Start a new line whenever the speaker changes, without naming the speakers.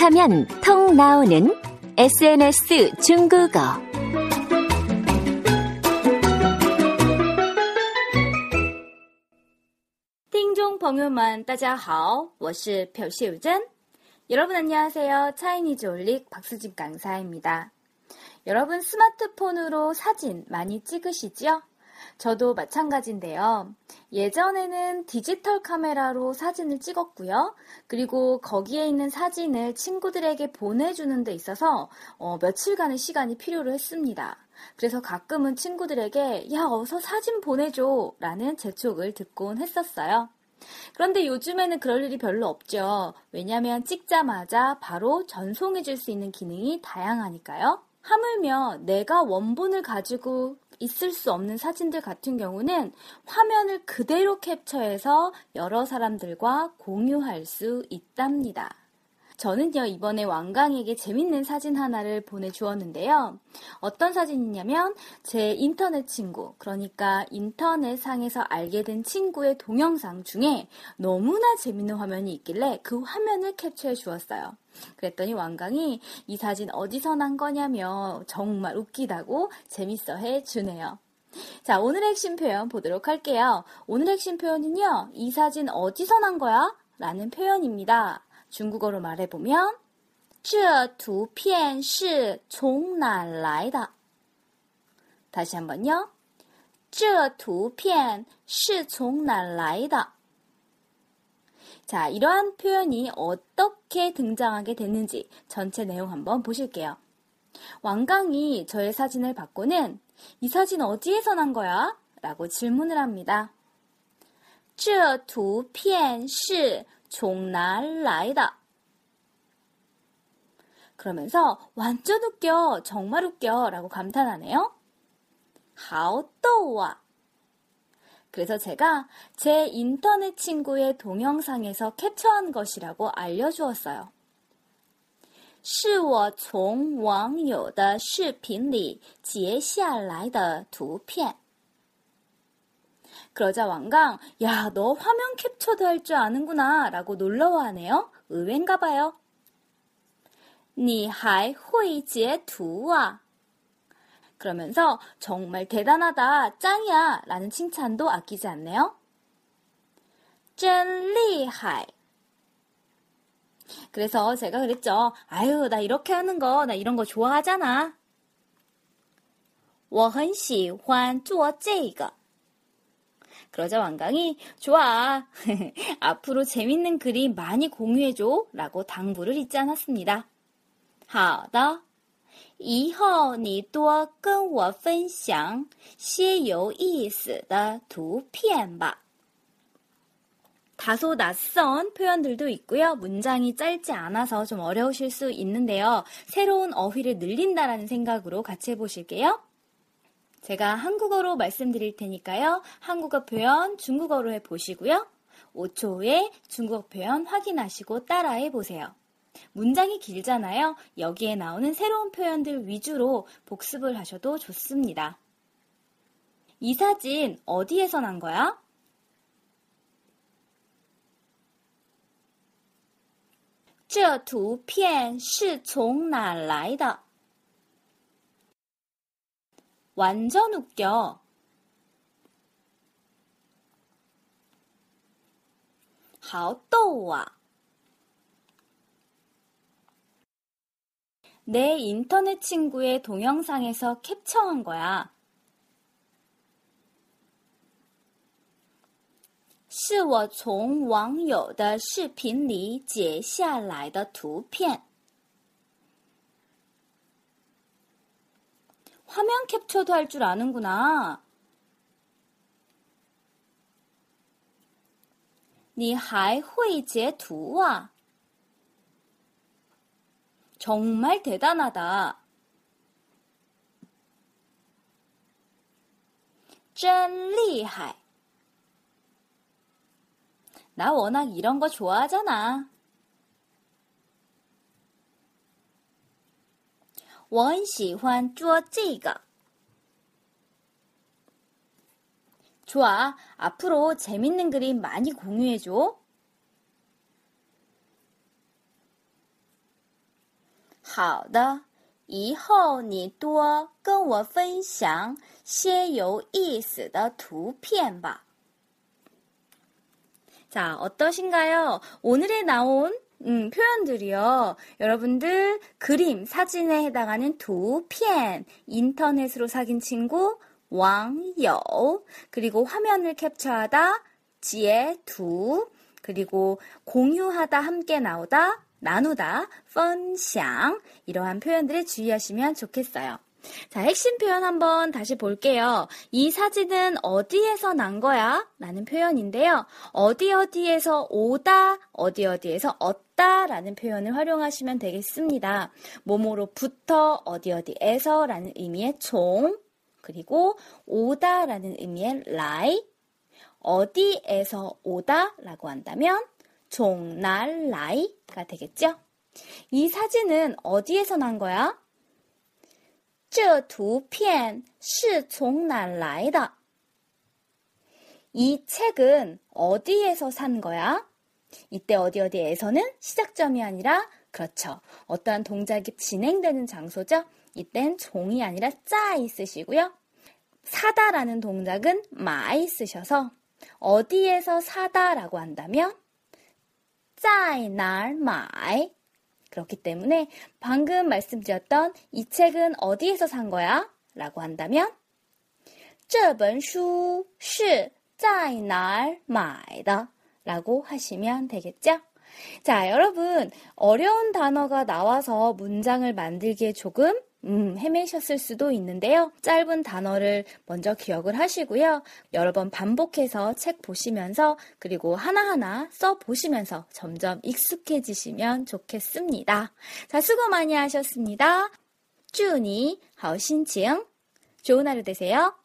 톡하면 통 나오는 SNS 중국어.
听众朋友们，大家好，我是朴秀珍。 여러분 안녕하세요. 차이니즈 올릭 박수진 강사입니다. 여러분 스마트폰으로 사진 많이 찍으시죠? 저도 마찬가지인데요. 예전에는 디지털 카메라로 사진을 찍었고요. 그리고 거기에 있는 사진을 친구들에게 보내주는 데 있어서 어, 며칠간의 시간이 필요로 했습니다. 그래서 가끔은 친구들에게 야 어서 사진 보내줘 라는 재촉을 듣곤 했었어요. 그런데 요즘에는 그럴 일이 별로 없죠. 왜냐하면 찍자마자 바로 전송해 줄 수 있는 기능이 다양하니까요. 하물며 내가 원본을 가지고 있을 수 없는 사진들 같은 경우는 화면을 그대로 캡처해서 여러 사람들과 공유할 수 있답니다. 저는요, 이번에 왕강에게 재밌는 사진 하나를 보내주었는데요. 어떤 사진이냐면, 제 인터넷 친구, 그러니까 인터넷 상에서 알게 된 친구의 동영상 중에 너무나 재밌는 화면이 있길래 그 화면을 캡처해 주었어요. 그랬더니 왕강이 이 사진 어디서 난 거냐며 정말 웃기다고 재밌어 해 주네요. 자, 오늘의 핵심 표현 보도록 할게요. 오늘의 핵심 표현은요, 이 사진 어디서 난 거야? 라는 표현입니다. 중국어로 말해보면 这图片是从哪来的? 다시 한번요. 这图片是从哪来的? 자, 이러한 표현이 어떻게 등장하게 됐는지 전체 내용 한번 보실게요. 왕강이 저의 사진을 받고는 이 사진 어디에서 난 거야? 라고 질문을 합니다. 这图片是 从哪来的? 그러면서 완전 웃겨, 정말 웃겨 라고 감탄하네요. 好逗啊! 그래서 제가 제 인터넷 친구의 동영상에서 캡처한 것이라고 알려주었어요. 是我从网友的视频里截下来的图片. 그러자 왕강, 야, 너 화면 캡처도 할 줄 아는구나 라고 놀라워하네요. 의외인가 봐요. 你还会截图啊? 그러면서 정말 대단하다, 짱이야 라는 칭찬도 아끼지 않네요. 真厉害. 그래서 제가 그랬죠. 아유, 나 이렇게 하는 거, 나 이런 거 좋아하잖아. 我很喜欢做这个. 그러자 왕강이 좋아. 앞으로 재밌는 그림 많이 공유해줘 라고 당부를 잊지 않았습니다. 好的。以后你多跟我分享些有意思的图片吧. 다소 낯선 표현들도 있고요. 문장이 짧지 않아서 좀 어려우실 수 있는데요. 새로운 어휘를 늘린다라는 생각으로 같이 해보실게요. 제가 한국어로 말씀드릴 테니까요. 한국어 표현 중국어로 해보시고요. 5초 후에 중국어 표현 확인하시고 따라해 보세요. 문장이 길잖아요. 여기에 나오는 새로운 표현들 위주로 복습을 하셔도 좋습니다. 이 사진 어디에서 난 거야? 这图片是从哪来的? 완전 웃겨. 好逗啊! 내 인터넷 친구의 동영상에서 캡처한 거야. 是我从网友的视频里截下来的图片. 화면 캡처도 할 줄 아는구나. 你还会截图啊？ 정말 대단하다. 真厉害. 나 워낙 이런 거 좋아하잖아. 我很喜欢做这个. 좋아. 앞으로 재밌는 그림 많이 공유해줘. 好的，以后你多跟我分享些有意思的图片吧。 자, 어떠신가요? 오늘에 나온 음, 표현들이요. 여러분들 그림, 사진에 해당하는 두, 피엔, 인터넷으로 사귄 친구, 왕여, 그리고 화면을 캡처하다, 지에 두, 그리고 공유하다, 함께 나오다, 나누다, 펀샹 이러한 표현들을 주의하시면 좋겠어요. 자, 핵심 표현 한번 다시 볼게요. 이 사진은 어디에서 난 거야? 라는 표현인데요. 어디 어디에서 오다, 어디 어디에서 얻다 라는 표현을 활용하시면 되겠습니다. 몸으로부터 어디 어디에서 라는 의미의 총, 그리고 오다 라는 의미의 라이, 어디에서 오다 라고 한다면 종날 라이가 되겠죠? 이 사진은 어디에서 난 거야? 这图片是从哪来的? 이 책은 어디에서 산 거야? 이때 어디 어디에서는 시작점이 아니라 그렇죠. 어떠한 동작이 진행되는 장소죠. 이땐 종이 아니라 짜이 쓰시고요. 사다라는 동작은 마이 쓰셔서 어디에서 사다라고 한다면 在哪儿买 그렇기 때문에 방금 말씀드렸던 이 책은 어디에서 산 거야? 라고 한다면 这本书是在哪儿买的? 라고 하시면 되겠죠? 자, 여러분, 어려운 단어가 나와서 문장을 만들기에 조금 음, 헤매셨을 수도 있는데요. 짧은 단어를 먼저 기억을 하시고요. 여러 번 반복해서 책 보시면서 그리고 하나하나 써 보시면서 점점 익숙해지시면 좋겠습니다. 자, 수고 많이 하셨습니다. 쭈니, 하우신칭. 좋은 하루 되세요.